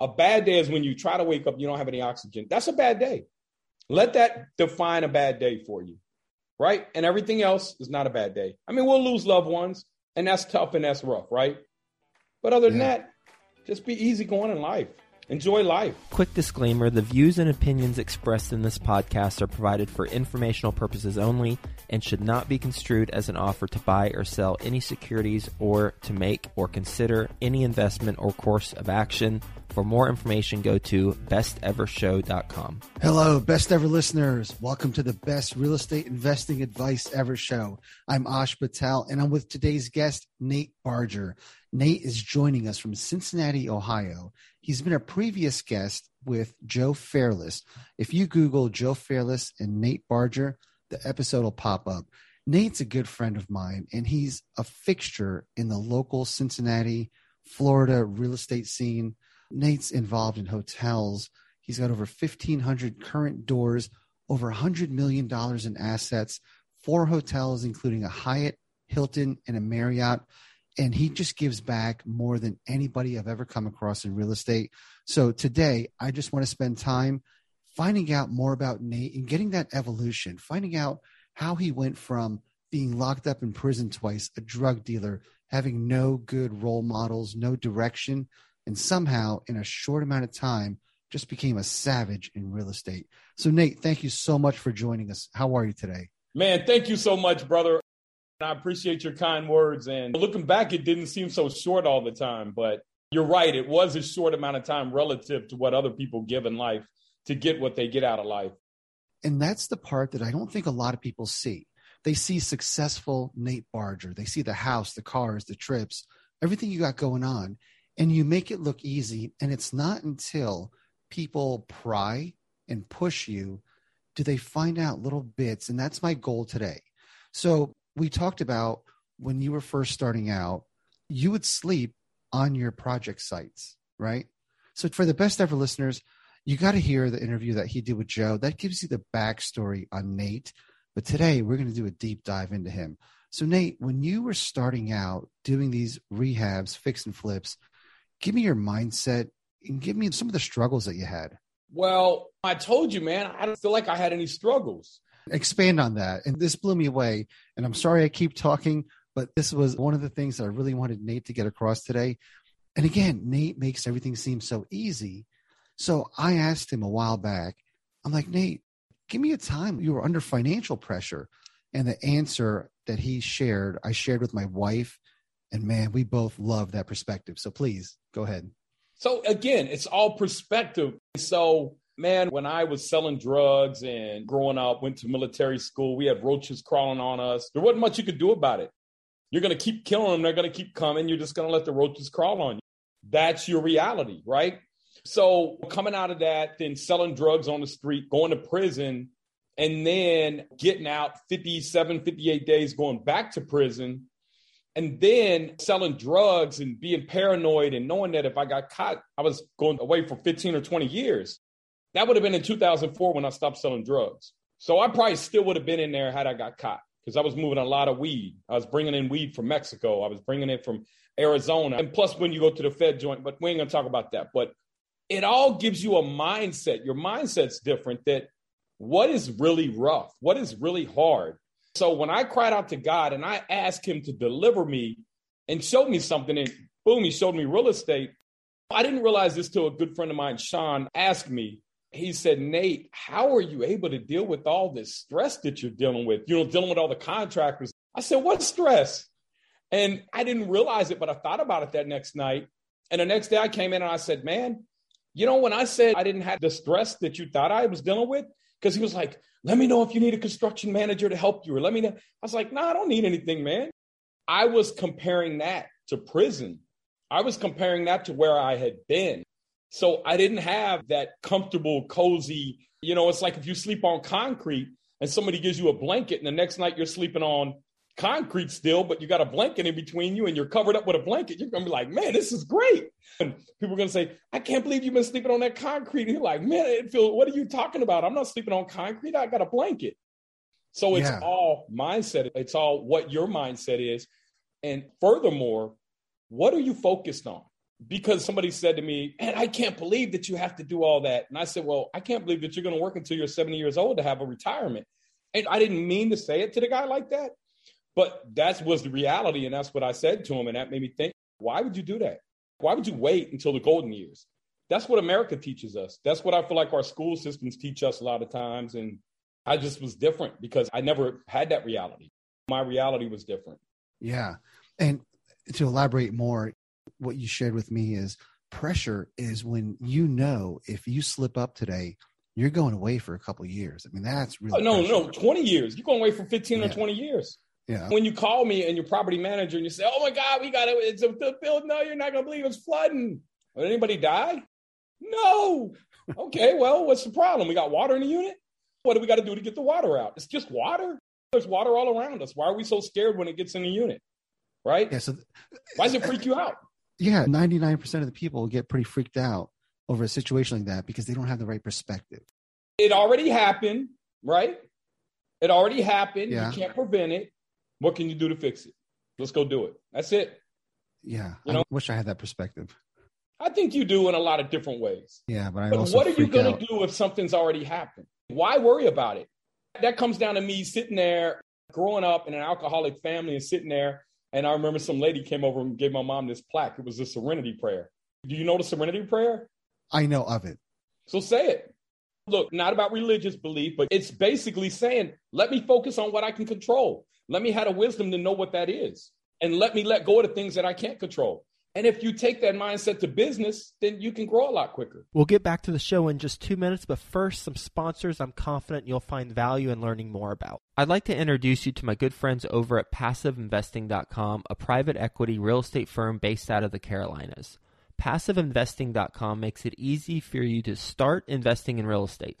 A bad day is when you try to wake up, you don't have any oxygen. That's a bad day. Let that define a bad day for you, right? And everything else is not a bad day. I mean, we'll lose loved ones, and that's tough and that's rough, right? But other than yeah. that, just be easy going in life. Enjoy life. Quick disclaimer the views and opinions expressed in this podcast are provided for informational purposes only and should not be construed as an offer to buy or sell any securities or to make or consider any investment or course of action. For more information, go to bestevershow.com. Hello, best ever listeners. Welcome to the best real estate investing advice ever show. I'm Ash Patel, and I'm with today's guest, Nate Barger. Nate is joining us from Cincinnati, Ohio. He's been a previous guest with Joe Fairless. If you Google Joe Fairless and Nate Barger, the episode will pop up. Nate's a good friend of mine, and he's a fixture in the local Cincinnati, Florida real estate scene. Nate's involved in hotels. He's got over 1,500 current doors, over $100 million in assets, four hotels, including a Hyatt, Hilton, and a Marriott and he just gives back more than anybody I've ever come across in real estate. So today, I just want to spend time finding out more about Nate and getting that evolution, finding out how he went from being locked up in prison twice, a drug dealer, having no good role models, no direction, and somehow in a short amount of time just became a savage in real estate. So, Nate, thank you so much for joining us. How are you today? Man, thank you so much, brother. I appreciate your kind words. And looking back, it didn't seem so short all the time, but you're right. It was a short amount of time relative to what other people give in life to get what they get out of life. And that's the part that I don't think a lot of people see. They see successful Nate Barger. They see the house, the cars, the trips, everything you got going on, and you make it look easy. And it's not until people pry and push you do they find out little bits. And that's my goal today. So we talked about when you were first starting out, you would sleep on your project sites, right? So for the best ever listeners, you got to hear the interview that he did with Joe. That gives you the backstory on Nate. But today we're going to do a deep dive into him. So Nate, when you were starting out doing these rehabs, fix and flips, give me your mindset and give me some of the struggles that you had. Well, I told you, man, I don't feel like I had any struggles expand on that. And this blew me away. And I'm sorry I keep talking, but this was one of the things that I really wanted Nate to get across today. And again, Nate makes everything seem so easy. So I asked him a while back, I'm like, Nate, give me a time you were under financial pressure. And the answer that he shared, I shared with my wife. And man, we both love that perspective. So please go ahead. So again, it's all perspective. So man, when I was selling drugs and growing up, went to military school, we had roaches crawling on us. There wasn't much you could do about it. You're going to keep killing them. They're going to keep coming. You're just going to let the roaches crawl on you. That's your reality, right? So coming out of that, then selling drugs on the street, going to prison, and then getting out 57, 58 days, going back to prison, and then selling drugs and being paranoid and knowing that if I got caught, I was going away for 15 or 20 years. That would have been in 2004 when I stopped selling drugs. So I probably still would have been in there had I got caught because I was moving a lot of weed. I was bringing in weed from Mexico. I was bringing it from Arizona. And plus, when you go to the Fed joint, but we ain't to talk about that. But it all gives you a mindset. Your mindset's different that what is really rough? What is really hard? So when I cried out to God and I asked Him to deliver me and show me something, and boom, He showed me real estate. I didn't realize this till a good friend of mine, Sean, asked me he said, Nate, how are you able to deal with all this stress that you're dealing with? You know, dealing with all the contractors. I said, what stress? And I didn't realize it, but I thought about it that next night. And the next day I came in and I said, man, you know, when I said I didn't have the stress that you thought I was dealing with, because he was like, let me know if you need a construction manager to help you, or let me know. I was like, no, nah, I don't need anything, man. I was comparing that to prison. I was comparing that to where I had been. So I didn't have that comfortable, cozy, you know, it's like if you sleep on concrete and somebody gives you a blanket and the next night you're sleeping on concrete still, but you got a blanket in between you and you're covered up with a blanket, you're gonna be like, man, this is great. And people are gonna say, I can't believe you've been sleeping on that concrete. And you're like, man, it feels, what are you talking about? I'm not sleeping on concrete, I got a blanket. So it's yeah. all mindset, it's all what your mindset is. And furthermore, what are you focused on? Because somebody said to me, and I can't believe that you have to do all that. And I said, Well, I can't believe that you're going to work until you're 70 years old to have a retirement. And I didn't mean to say it to the guy like that, but that was the reality. And that's what I said to him. And that made me think, why would you do that? Why would you wait until the golden years? That's what America teaches us. That's what I feel like our school systems teach us a lot of times. And I just was different because I never had that reality. My reality was different. Yeah. And to elaborate more, what you shared with me is pressure is when you know if you slip up today, you're going away for a couple years. I mean, that's really oh, no, pressure. no, 20 years. You're going away for 15 yeah. or 20 years. Yeah. When you call me and your property manager and you say, "Oh my God, we got it! It's a build." No, you're not gonna believe it's flooding. Did anybody die? No. Okay, well, what's the problem? We got water in the unit. What do we got to do to get the water out? It's just water. There's water all around us. Why are we so scared when it gets in the unit? Right? Yeah. So, why does it freak you out? Yeah, 99% of the people get pretty freaked out over a situation like that because they don't have the right perspective. It already happened, right? It already happened. Yeah. You can't prevent it. What can you do to fix it? Let's go do it. That's it. Yeah. You know? I wish I had that perspective. I think you do in a lot of different ways. Yeah, but I but also what are you going to do if something's already happened? Why worry about it? That comes down to me sitting there, growing up in an alcoholic family, and sitting there. And I remember some lady came over and gave my mom this plaque. It was the Serenity Prayer. Do you know the Serenity Prayer? I know of it. So say it. Look, not about religious belief, but it's basically saying, let me focus on what I can control. Let me have the wisdom to know what that is. And let me let go of the things that I can't control. And if you take that mindset to business, then you can grow a lot quicker. We'll get back to the show in just two minutes, but first, some sponsors I'm confident you'll find value in learning more about. I'd like to introduce you to my good friends over at PassiveInvesting.com, a private equity real estate firm based out of the Carolinas. PassiveInvesting.com makes it easy for you to start investing in real estate.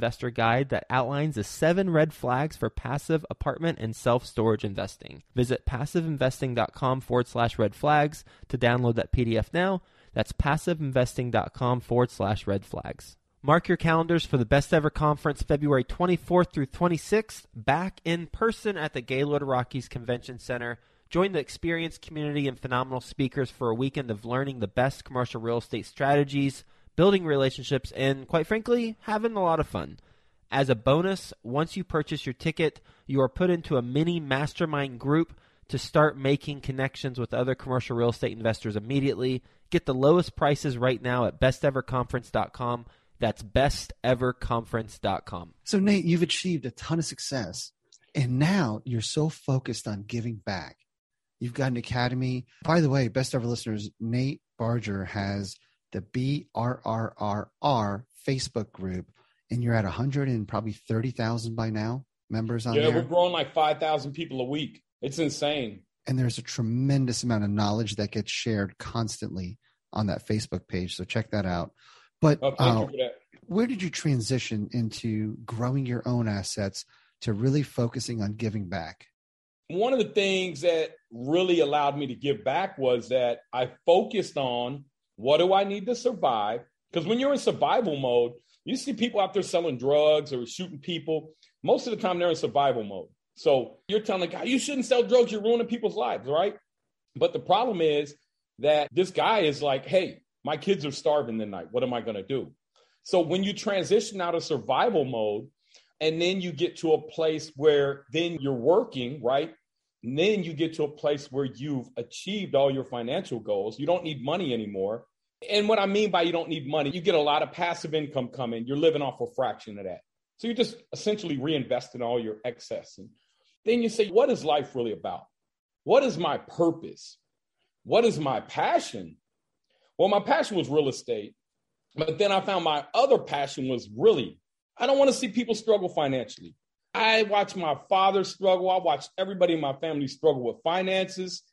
investor guide that outlines the seven red flags for passive apartment and self storage investing. Visit passiveinvesting.com forward slash red flags to download that PDF now. That's passiveinvesting.com forward slash red flags. Mark your calendars for the Best Ever Conference February 24th through 26th, back in person at the Gaylord Rockies Convention Center. Join the experienced community and phenomenal speakers for a weekend of learning the best commercial real estate strategies building relationships, and quite frankly, having a lot of fun. As a bonus, once you purchase your ticket, you are put into a mini mastermind group to start making connections with other commercial real estate investors immediately. Get the lowest prices right now at besteverconference.com. That's besteverconference.com. So, Nate, you've achieved a ton of success, and now you're so focused on giving back. You've got an academy. By the way, best ever listeners, Nate Barger has the BRRRR Facebook group, and you're at 100 and probably 30,000 by now members on yeah, there. Yeah, we're growing like 5,000 people a week. It's insane. And there's a tremendous amount of knowledge that gets shared constantly on that Facebook page. So check that out. But oh, uh, where did you transition into growing your own assets to really focusing on giving back? One of the things that really allowed me to give back was that I focused on what do I need to survive? Because when you're in survival mode, you see people out there selling drugs or shooting people. Most of the time, they're in survival mode. So you're telling the guy, you shouldn't sell drugs, you're ruining people's lives, right? But the problem is that this guy is like, hey, my kids are starving tonight. What am I going to do? So when you transition out of survival mode, and then you get to a place where then you're working, right? And then you get to a place where you've achieved all your financial goals. You don't need money anymore. And what I mean by you don't need money, you get a lot of passive income coming. You're living off a fraction of that. So you're just essentially reinvesting all your excess. And then you say, what is life really about? What is my purpose? What is my passion? Well, my passion was real estate. But then I found my other passion was really, I don't want to see people struggle financially. I watched my father struggle. I watched everybody in my family struggle with finances.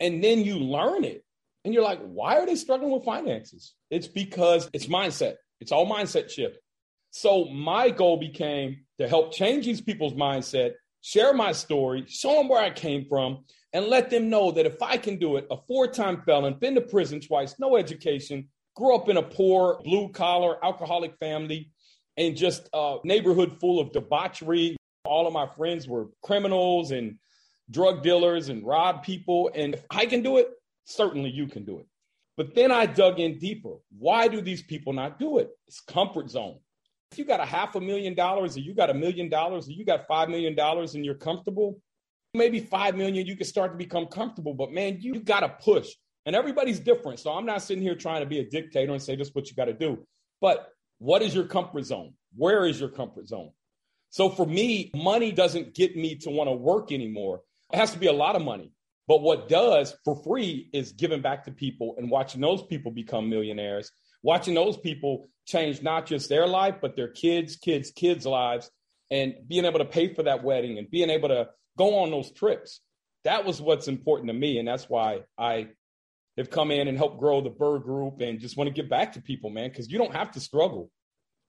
And then you learn it. And you're like, why are they struggling with finances? It's because it's mindset. It's all mindset shift. So my goal became to help change these people's mindset, share my story, show them where I came from, and let them know that if I can do it, a four time felon, been to prison twice, no education, grew up in a poor, blue collar, alcoholic family, and just a neighborhood full of debauchery. All of my friends were criminals and drug dealers and robbed people. And if I can do it, certainly you can do it. But then I dug in deeper. Why do these people not do it? It's comfort zone. If you got a half a million dollars, or you got a million dollars, or you got five million dollars and you're comfortable, maybe five million, you can start to become comfortable. But man, you got to push. And everybody's different. So I'm not sitting here trying to be a dictator and say this is what you got to do. But what is your comfort zone? Where is your comfort zone? So for me, money doesn't get me to want to work anymore. It has to be a lot of money. But what does for free is giving back to people and watching those people become millionaires, watching those people change not just their life, but their kids, kids, kids' lives, and being able to pay for that wedding and being able to go on those trips. That was what's important to me. And that's why I have come in and helped grow the BRRRR Group and just want to give back to people, man, because you don't have to struggle.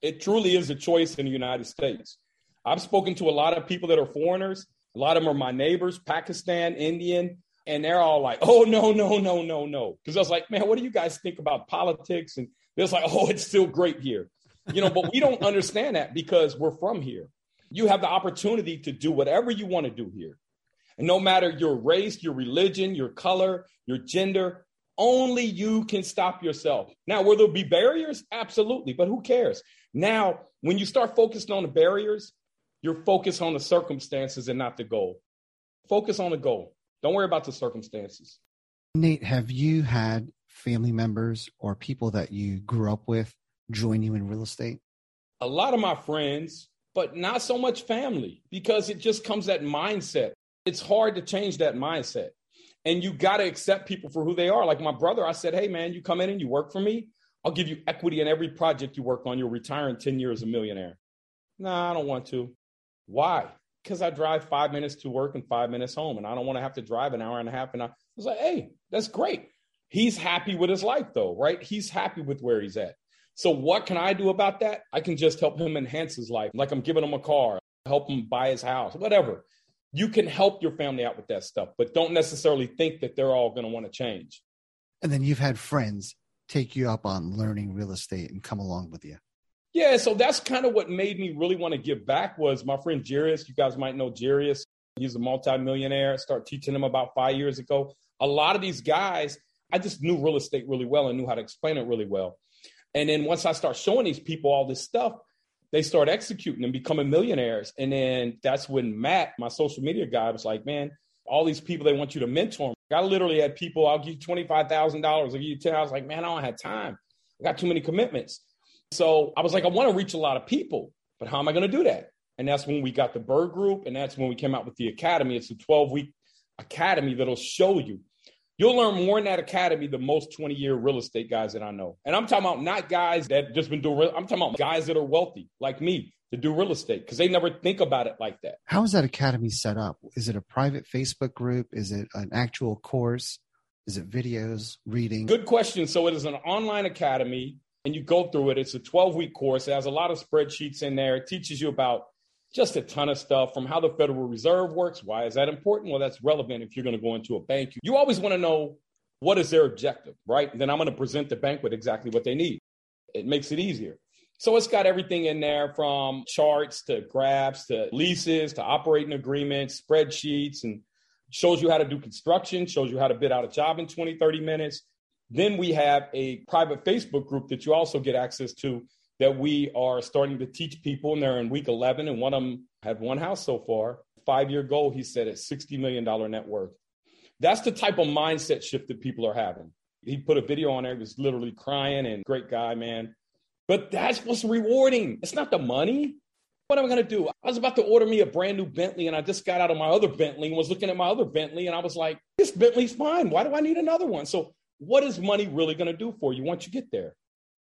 It truly is a choice in the United States. I've spoken to a lot of people that are foreigners. A lot of them are my neighbors, Pakistan, Indian, and they're all like, oh, no, no, no, no, no. Because I was like, man, what do you guys think about politics? And they're like, oh, it's still great here. You know, but we don't understand that because we're from here. You have the opportunity to do whatever you want to do here. And no matter your race, your religion, your color, your gender, only you can stop yourself. Now, will there be barriers? Absolutely, but who cares? Now, when you start focusing on the barriers, you're focused on the circumstances and not the goal. Focus on the goal. Don't worry about the circumstances. Nate, have you had family members or people that you grew up with join you in real estate? A lot of my friends, but not so much family because it just comes that mindset. It's hard to change that mindset and you got to accept people for who they are. Like my brother, I said, Hey, man, you come in and you work for me. I'll give you equity in every project you work on. You'll retire in 10 years a millionaire. Nah, I don't want to. Why? Because I drive five minutes to work and five minutes home, and I don't want to have to drive an hour and a half. And I was like, Hey, that's great. He's happy with his life, though, right? He's happy with where he's at. So, what can I do about that? I can just help him enhance his life. Like I'm giving him a car, help him buy his house, whatever you can help your family out with that stuff, but don't necessarily think that they're all going to want to change. And then you've had friends take you up on learning real estate and come along with you. Yeah, so that's kind of what made me really want to give back was my friend Jarius. You guys might know Jarius. He's a multimillionaire. I started teaching him about five years ago. A lot of these guys, I just knew real estate really well and knew how to explain it really well. And then once I start showing these people all this stuff, they start executing and becoming millionaires. And then that's when Matt, my social media guy, was like, man, all these people, they want you to mentor them. I literally had people, I'll give you $25,000. I'll give you 10. I was like, man, I don't have time. I got too many commitments. So I was like, I want to reach a lot of people, but how am I going to do that? And that's when we got the BRRRR Group. And that's when we came out with the Academy. It's a 12 week academy that'll show you You'll learn more in that academy than most 20 year real estate guys that I know. And I'm talking about not guys that just been doing real, I'm talking about guys that are wealthy like me to do real estate because they never think about it like that. How is that academy set up? Is it a private Facebook group? Is it an actual course? Is it videos, reading? Good question. So it is an online academy and you go through it. It's a 12 week course. It has a lot of spreadsheets in there. It teaches you about just a ton of stuff from how the Federal Reserve works. Why is that important? Well, that's relevant if you're going to go into a bank. You always want to know what is their objective, right? Then I'm going to present the bank with exactly what they need. It makes it easier. So it's got everything in there from charts to graphs to leases to operating agreements, spreadsheets, and shows you how to do construction, shows you how to bid out a job in 20, 30 minutes. Then we have a private Facebook group that you also get access to that we are starting to teach people, and they're in week 11, and one of them had one house so far. Five year goal, he said, at $60 million net worth. That's the type of mindset shift that people are having. He put a video on there, he was literally crying, and great guy, man. But that's what's rewarding. It's not the money. What am I going to do? I was about to order me a brand new Bentley, and I just got out of my other Bentley and was looking at my other Bentley, and I was like, this Bentley's fine. Why do I need another one? So, what is money really going to do for you once you get there?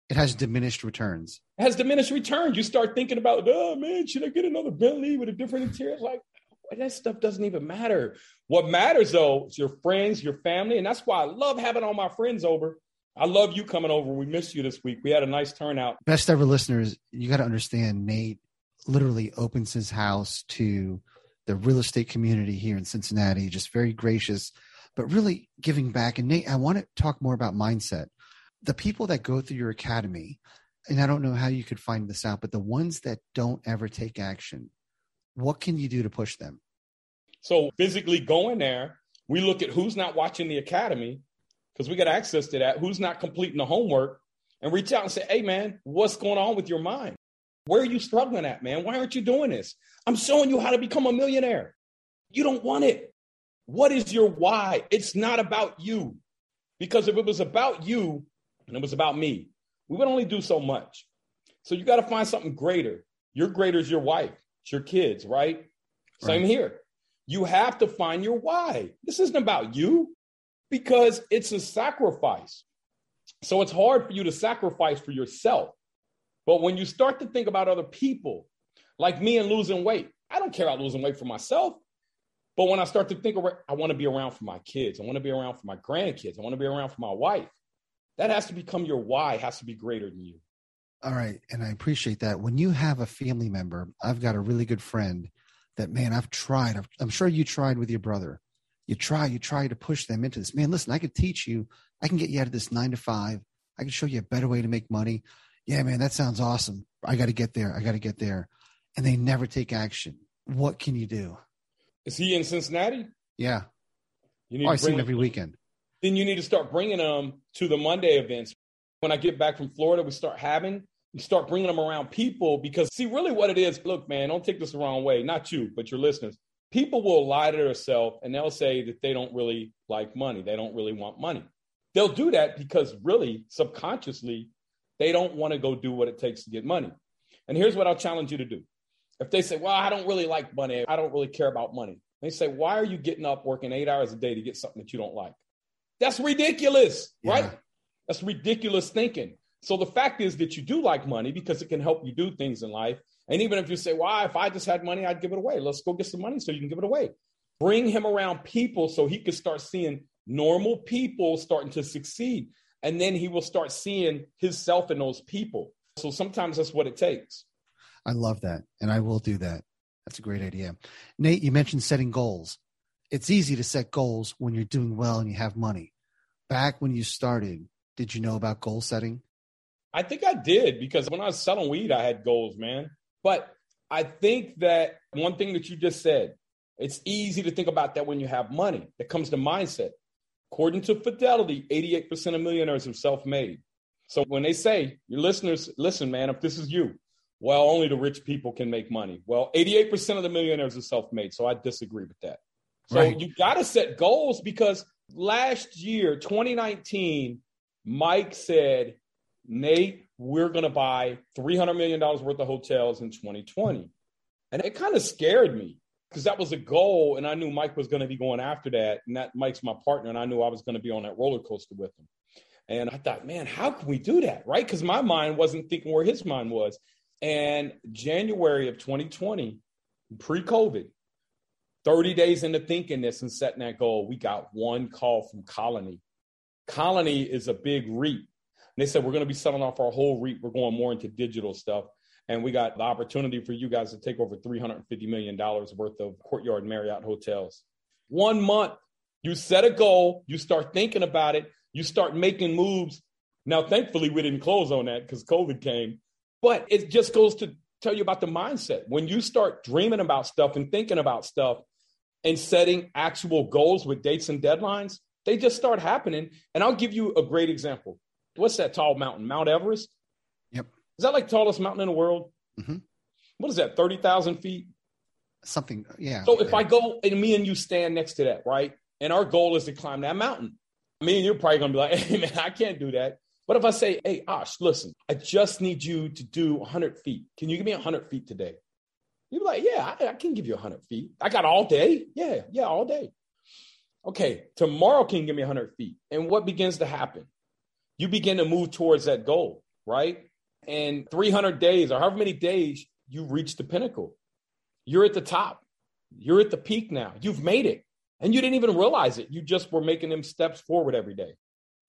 it has diminished returns. It has diminished returns. You start thinking about, oh man, should I get another Bentley with a different interior? Like, that stuff doesn't even matter. What matters though is your friends, your family, and that's why I love having all my friends over. I love you coming over. We missed you this week. We had a nice turnout. Best ever listeners, you got to understand Nate literally opens his house to the real estate community here in Cincinnati, just very gracious, but really giving back. And Nate, I want to talk more about mindset. The people that go through your academy, and I don't know how you could find this out, but the ones that don't ever take action, what can you do to push them? So physically going there, we look at who's not watching the academy because we got access to that, who's not completing the homework, and reach out and say, hey, man, what's going on with your mind? Where are you struggling at, man? Why aren't you doing this? I'm showing you how to become a millionaire. You don't want it. What is your why? It's not about you. Because if it was about you and it was about me, we would only do so much. So you got to find something greater. Your greater is your wife, it's your kids, right? right? Same here. You have to find your why. This isn't about you because it's a sacrifice. So it's hard for you to sacrifice for yourself. But when you start to think about other people, like me and losing weight, I don't care about losing weight for myself. But when I start to think, I want to be around for my kids, I want to be around for my grandkids, I want to be around for my wife. That has to become your why, has to be greater than you. All right. And I appreciate that. When you have a family member, I've got a really good friend that, man, I've tried. I'm sure you tried with your brother. You try, you try to push them into this. Man, listen, I could teach you, I can get you out of this nine to five. I can show you a better way to make money. Yeah, man, that sounds awesome. I got to get there. I got to get there. And they never take action. What can you do? Is he in Cincinnati? Yeah. You need oh, I see him every weekend. Then you need to start bringing them to the Monday events. When I get back from Florida, we start having, you start bringing them around people because see, really what it is, look, man, don't take this the wrong way. Not you, but your listeners. People will lie to themselves and they'll say that they don't really like money. They don't really want money. They'll do that because really subconsciously they don't want to go do what it takes to get money. And here's what I'll challenge you to do. If they say, Well, I don't really like money, I don't really care about money, they say, Why are you getting up working eight hours a day to get something that you don't like? That's ridiculous, yeah. right? That's ridiculous thinking. So the fact is that you do like money because it can help you do things in life. And even if you say, well, if I just had money, I'd give it away. Let's go get some money so you can give it away. Bring him around people so he can start seeing normal people starting to succeed and then he will start seeing himself in those people. So sometimes that's what it takes. I love that. And I will do that. That's a great idea. Nate, you mentioned setting goals. It's easy to set goals when you're doing well and you have money. Back when you started, did you know about goal setting? I think I did because when I was selling weed, I had goals, man. But I think that one thing that you just said, it's easy to think about that when you have money. It comes to mindset. According to Fidelity, 88% of millionaires are self made. So when they say, your listeners, listen, man, if this is you, well, only the rich people can make money. Well, 88% of the millionaires are self made. So I disagree with that. So right. you got to set goals because last year, 2019, Mike said, Nate, we're going to buy $300 million worth of hotels in 2020. And it kind of scared me because that was a goal, and I knew Mike was going to be going after that. And that Mike's my partner, and I knew I was going to be on that roller coaster with him. And I thought, man, how can we do that? Right? Because my mind wasn't thinking where his mind was. And January of 2020, pre COVID, 30 days into thinking this and setting that goal, we got one call from Colony. Colony is a big REIT. And they said, we're going to be selling off our whole REIT. We're going more into digital stuff. And we got the opportunity for you guys to take over $350 million worth of Courtyard Marriott hotels. One month, you set a goal, you start thinking about it, you start making moves. Now, thankfully, we didn't close on that because COVID came, but it just goes to tell you about the mindset. When you start dreaming about stuff and thinking about stuff and setting actual goals with dates and deadlines, they just start happening. And I'll give you a great example. What's that tall mountain? Mount Everest? Yep. Is that like tallest mountain in the world? Mm-hmm. What is that? Thirty thousand feet? Something, yeah. So if I go and me and you stand next to that, right? And our goal is to climb that mountain. Me and you're probably gonna be like, "Hey man, I can't do that." But if I say, "Hey Ash, listen, I just need you to do 100 feet. Can you give me 100 feet today?" You'd be like, "Yeah, I, I can give you 100 feet. I got all day. Yeah, yeah, all day." Okay, tomorrow can you give me 100 feet? And what begins to happen? You begin to move towards that goal, right? and 300 days or however many days you reach the pinnacle. You're at the top. You're at the peak now. You've made it. And you didn't even realize it. You just were making them steps forward every day.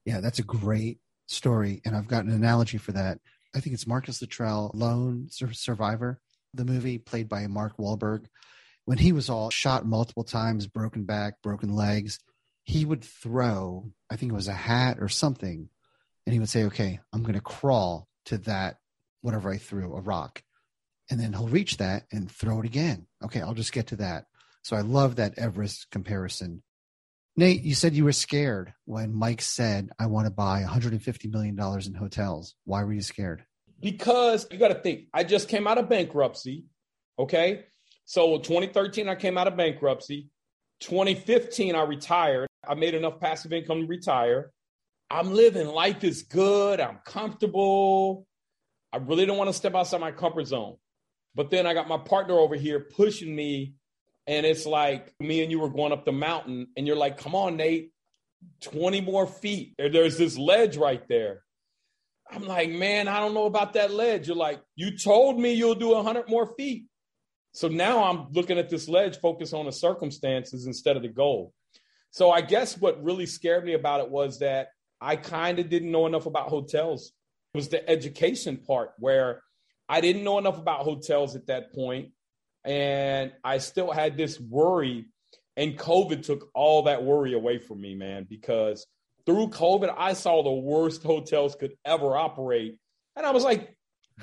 Yeah, that's a great story. And I've got an analogy for that. I think it's Marcus Luttrell, Lone Survivor, the movie played by Mark Wahlberg. When he was all shot multiple times, broken back, broken legs, he would throw, I think it was a hat or something, and he would say, Okay, I'm going to crawl to that, whatever I threw, a rock. And then he'll reach that and throw it again. Okay, I'll just get to that. So I love that Everest comparison. Nate, you said you were scared when Mike said, I want to buy $150 million in hotels. Why were you scared? Because you got to think, I just came out of bankruptcy. Okay. So 2013, I came out of bankruptcy. 2015, I retired. I made enough passive income to retire. I'm living, life is good. I'm comfortable. I really don't want to step outside my comfort zone. But then I got my partner over here pushing me. And it's like me and you were going up the mountain, and you're like, come on, Nate, 20 more feet. There's this ledge right there. I'm like, man, I don't know about that ledge. You're like, you told me you'll do 100 more feet. So now I'm looking at this ledge, focus on the circumstances instead of the goal. So I guess what really scared me about it was that I kind of didn't know enough about hotels. It was the education part where I didn't know enough about hotels at that point, and I still had this worry. And COVID took all that worry away from me, man, because through COVID, I saw the worst hotels could ever operate. And I was like,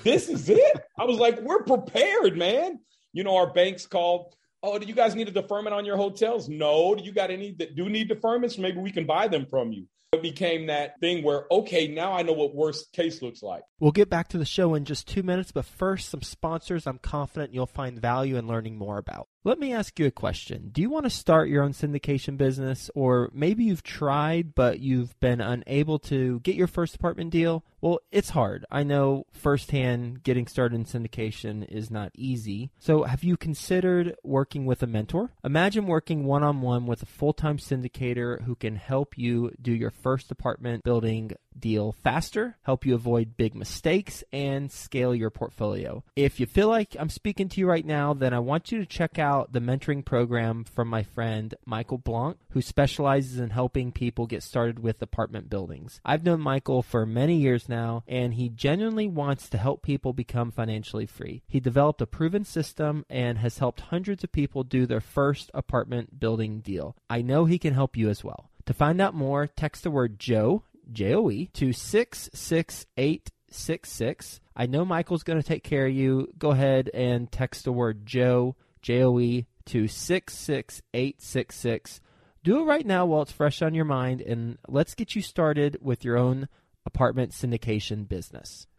this is it. I was like, we're prepared, man. You know, our banks called, oh, do you guys need a deferment on your hotels? No. Do you got any that do need deferments? Maybe we can buy them from you. It became that thing where, okay, now I know what worst case looks like. We'll get back to the show in just two minutes, but first, some sponsors I'm confident you'll find value in learning more about. Let me ask you a question. Do you want to start your own syndication business, or maybe you've tried but you've been unable to get your first apartment deal? Well, it's hard. I know firsthand getting started in syndication is not easy. So, have you considered working with a mentor? Imagine working one on one with a full time syndicator who can help you do your first apartment building deal faster, help you avoid big mistakes, and scale your portfolio. If you feel like I'm speaking to you right now, then I want you to check out the mentoring program from my friend Michael Blank, who specializes in helping people get started with apartment buildings. I've known Michael for many years now, and he genuinely wants to help people become financially free. He developed a proven system and has helped hundreds of people do their first apartment building deal. I know he can help you as well. To find out more, text the word Joe, J O E, to 66866. I know Michael's going to take care of you. Go ahead and text the word Joe, J O E, to 66866. Do it right now while it's fresh on your mind, and let's get you started with your own apartment syndication business.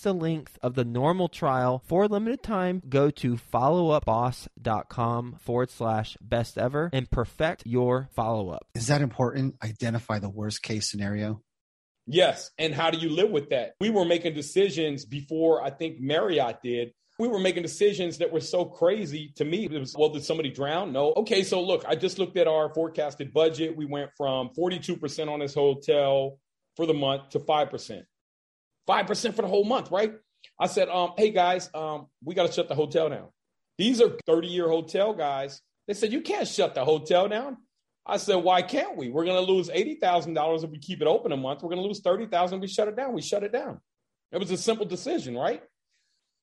the length of the normal trial for a limited time. Go to followupboss.com forward slash best ever and perfect your follow up. Is that important? important identify the worst case scenario? Yes. And how do you live with that? We were making decisions before I think Marriott did we were making decisions that were so crazy to me. It was, well, did somebody drown? No. Okay, so look, I just looked at our forecasted budget. We went from 42% on this hotel for the month to 5%. 5% for the whole month, right? I said, um, hey guys, um, we got to shut the hotel down. These are 30 year hotel guys. They said, you can't shut the hotel down. I said, why can't we? We're going to lose $80,000 if we keep it open a month. We're going to lose 30,000 if we shut it down. We shut it down. It was a simple decision, right?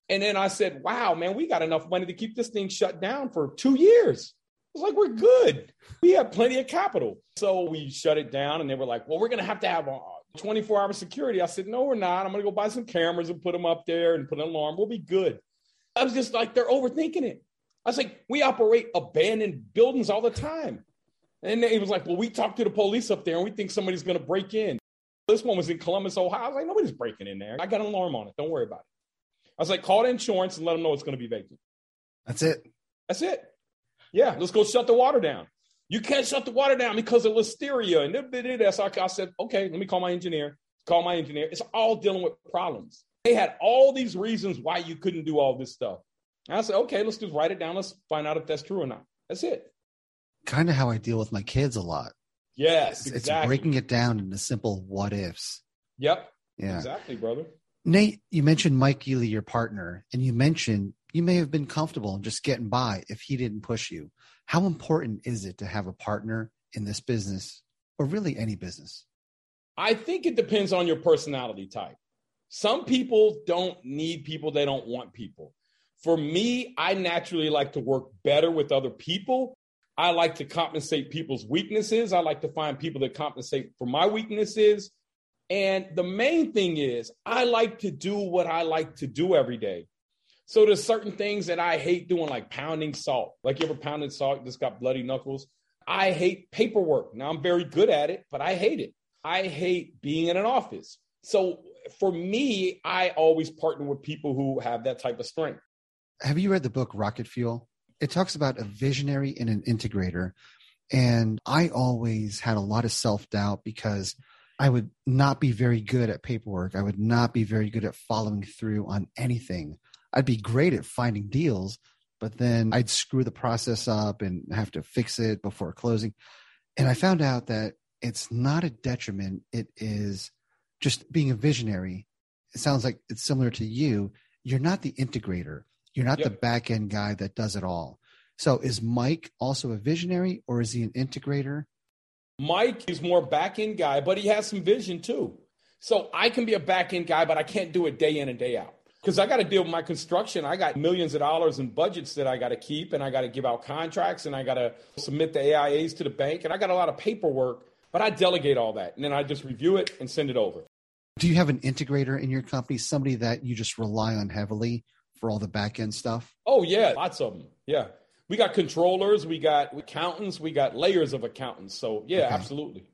And then I said, wow, man, we got enough money to keep this thing shut down for two years. It's like, we're good. We have plenty of capital. So we shut it down and they were like, well, we're going to have to have a 24 hour security. I said, no, we're not. I'm going to go buy some cameras and put them up there and put an alarm. We'll be good. I was just like, they're overthinking it. I was like, we operate abandoned buildings all the time. And he was like, well, we talked to the police up there and we think somebody's going to break in. This one was in Columbus, Ohio. I was like, nobody's breaking in there. I got an alarm on it. Don't worry about it. I was like, call the insurance and let them know it's going to be vacant. That's it. That's it. Yeah, let's go shut the water down. You can't shut the water down because of listeria. And then so I said, okay, let me call my engineer. Call my engineer. It's all dealing with problems. They had all these reasons why you couldn't do all this stuff. And I said, okay, let's just write it down. Let's find out if that's true or not. That's it. Kind of how I deal with my kids a lot. Yes, it's, exactly. it's breaking it down into simple what ifs. Yep. Yeah. Exactly, brother. Nate, you mentioned Mike Geely, your partner, and you mentioned you may have been comfortable just getting by if he didn't push you. How important is it to have a partner in this business or really any business? I think it depends on your personality type. Some people don't need people, they don't want people. For me, I naturally like to work better with other people. I like to compensate people's weaknesses. I like to find people that compensate for my weaknesses. And the main thing is, I like to do what I like to do every day. So there's certain things that I hate doing, like pounding salt. Like you ever pounded salt, just got bloody knuckles. I hate paperwork. Now I'm very good at it, but I hate it. I hate being in an office. So for me, I always partner with people who have that type of strength. Have you read the book Rocket Fuel? It talks about a visionary and an integrator. And I always had a lot of self doubt because I would not be very good at paperwork. I would not be very good at following through on anything. I'd be great at finding deals, but then I'd screw the process up and have to fix it before closing. And I found out that it's not a detriment. It is just being a visionary. It sounds like it's similar to you. You're not the integrator. You're not yep. the back end guy that does it all. So is Mike also a visionary or is he an integrator? Mike is more back end guy, but he has some vision too. So I can be a back end guy, but I can't do it day in and day out because I got to deal with my construction. I got millions of dollars in budgets that I got to keep, and I got to give out contracts, and I got to submit the AIAs to the bank, and I got a lot of paperwork. But I delegate all that, and then I just review it and send it over. Do you have an integrator in your company, somebody that you just rely on heavily for all the back end stuff? Oh yeah, lots of them. Yeah, we got controllers, we got accountants, we got layers of accountants. So yeah, okay. absolutely.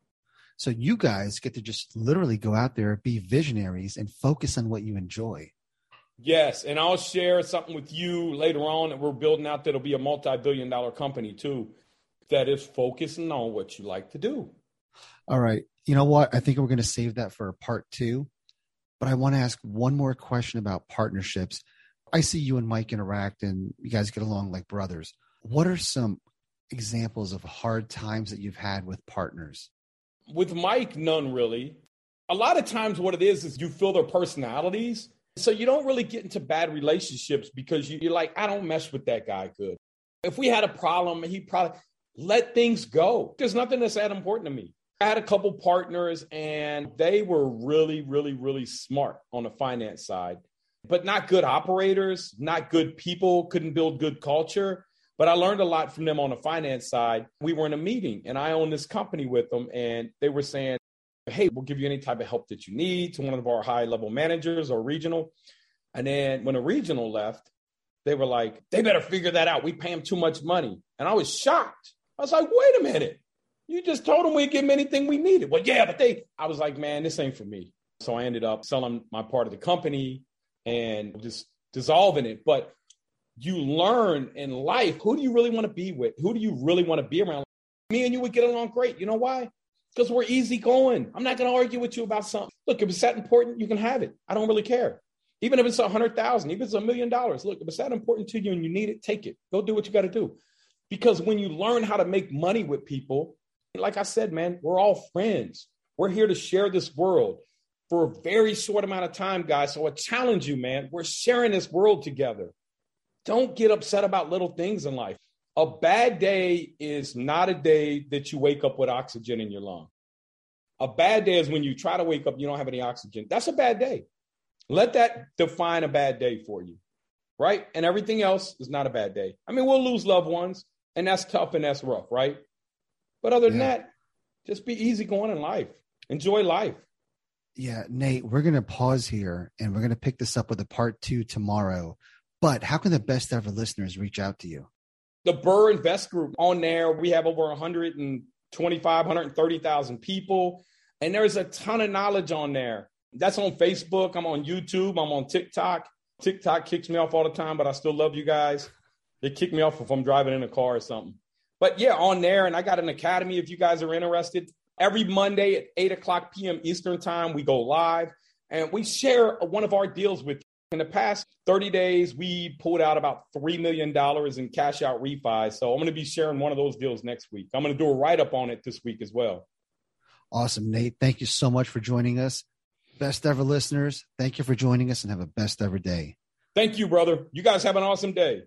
So you guys get to just literally go out there, be visionaries, and focus on what you enjoy. Yes, and I'll share something with you later on that we're building out that'll be a multi-billion dollar company too that is focusing on what you like to do. All right. You know what? I think we're going to save that for part 2. But I want to ask one more question about partnerships. I see you and Mike interact and you guys get along like brothers. What are some examples of hard times that you've had with partners? With Mike, none really. A lot of times, what it is is you feel their personalities so you don't really get into bad relationships because you, are like, I don't mess with that guy good. If we had a problem, he probably let things go. There's nothing that's that important to me. I had a couple partners and they were really, really, really smart on the finance side, but not good operators, not good people, couldn't build good culture. But I learned a lot from them on the finance side. We were in a meeting and I own this company with them, and they were saying, hey, we'll give you any type of help that you need to one of our high level managers or regional. And then when a regional left, they were like, they better figure that out. We pay them too much money. And I was shocked. I was like, wait a minute. You just told them we'd give them anything we needed. Well, yeah, but they, I was like, man, this ain't for me. So I ended up selling my part of the company and just dissolving it. But you learn in life who do you really want to be with? Who do you really want to be around? Me and you would get along great. You know why? Because we're easy going. I'm not going to argue with you about something. Look, if it's that important, you can have it. I don't really care. Even if it's a hundred thousand, even if it's a million dollars. Look, if it's that important to you and you need it, take it. Go do what you got to do. Because when you learn how to make money with people, like I said, man, we're all friends. We're here to share this world for a very short amount of time, guys. So I challenge you, man. We're sharing this world together. Don't get upset about little things in life. A bad day is not a day that you wake up with oxygen in your lung. A bad day is when you try to wake up, you don't have any oxygen. That's a bad day. Let that define a bad day for you, right? And everything else is not a bad day. I mean, we'll lose loved ones, and that's tough and that's rough, right? But other than yeah. that, just be easy going in life. Enjoy life. Yeah, Nate, we're going to pause here and we're going to pick this up with a part two tomorrow. But how can the best ever listeners reach out to you? The Burr Invest Group on there, we have over 125, 130,000 people, and there's a ton of knowledge on there. That's on Facebook. I'm on YouTube. I'm on TikTok. TikTok kicks me off all the time, but I still love you guys. They kick me off if I'm driving in a car or something. But yeah, on there, and I got an academy if you guys are interested. Every Monday at 8 o'clock p.m. Eastern Time, we go live and we share one of our deals with. In the past 30 days, we pulled out about $3 million in cash out refis. So I'm going to be sharing one of those deals next week. I'm going to do a write up on it this week as well. Awesome, Nate. Thank you so much for joining us. Best ever listeners, thank you for joining us and have a best ever day. Thank you, brother. You guys have an awesome day.